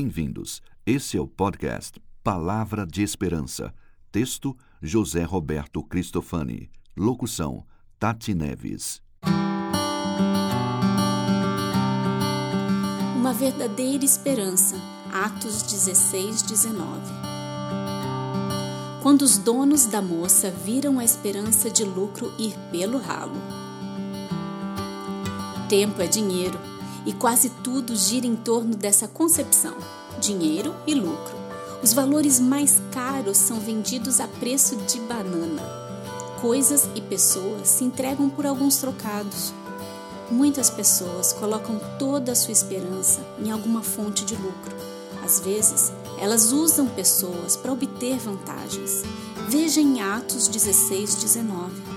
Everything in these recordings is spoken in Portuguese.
Bem-vindos. Esse é o podcast Palavra de Esperança. Texto: José Roberto Cristofani. Locução: Tati Neves. Uma verdadeira esperança. Atos 16, 19. Quando os donos da moça viram a esperança de lucro ir pelo ralo. Tempo é dinheiro e quase tudo gira em torno dessa concepção: dinheiro e lucro. Os valores mais caros são vendidos a preço de banana. Coisas e pessoas se entregam por alguns trocados. Muitas pessoas colocam toda a sua esperança em alguma fonte de lucro. Às vezes, elas usam pessoas para obter vantagens. Veja em Atos 16, 19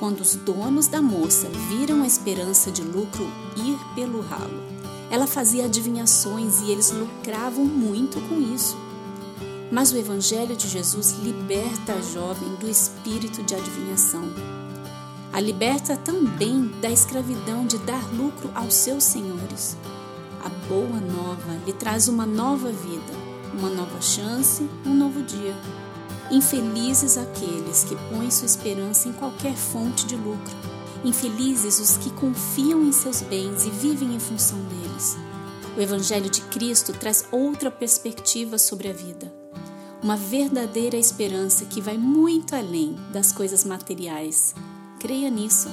quando os donos da moça viram a esperança de lucro ir pelo ralo. Ela fazia adivinhações e eles lucravam muito com isso. Mas o Evangelho de Jesus liberta a jovem do espírito de adivinhação. A liberta também da escravidão de dar lucro aos seus senhores. A boa nova lhe traz uma nova vida, uma nova chance, um novo dia. Infelizes aqueles que põem sua esperança em qualquer fonte de lucro. Infelizes os que confiam em seus bens e vivem em função deles. O Evangelho de Cristo traz outra perspectiva sobre a vida. Uma verdadeira esperança que vai muito além das coisas materiais. Creia nisso.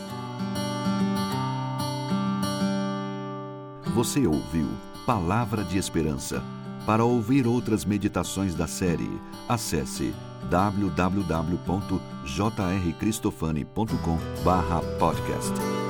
Você ouviu Palavra de Esperança. Para ouvir outras meditações da série, acesse www.jrcristofani.com/podcast.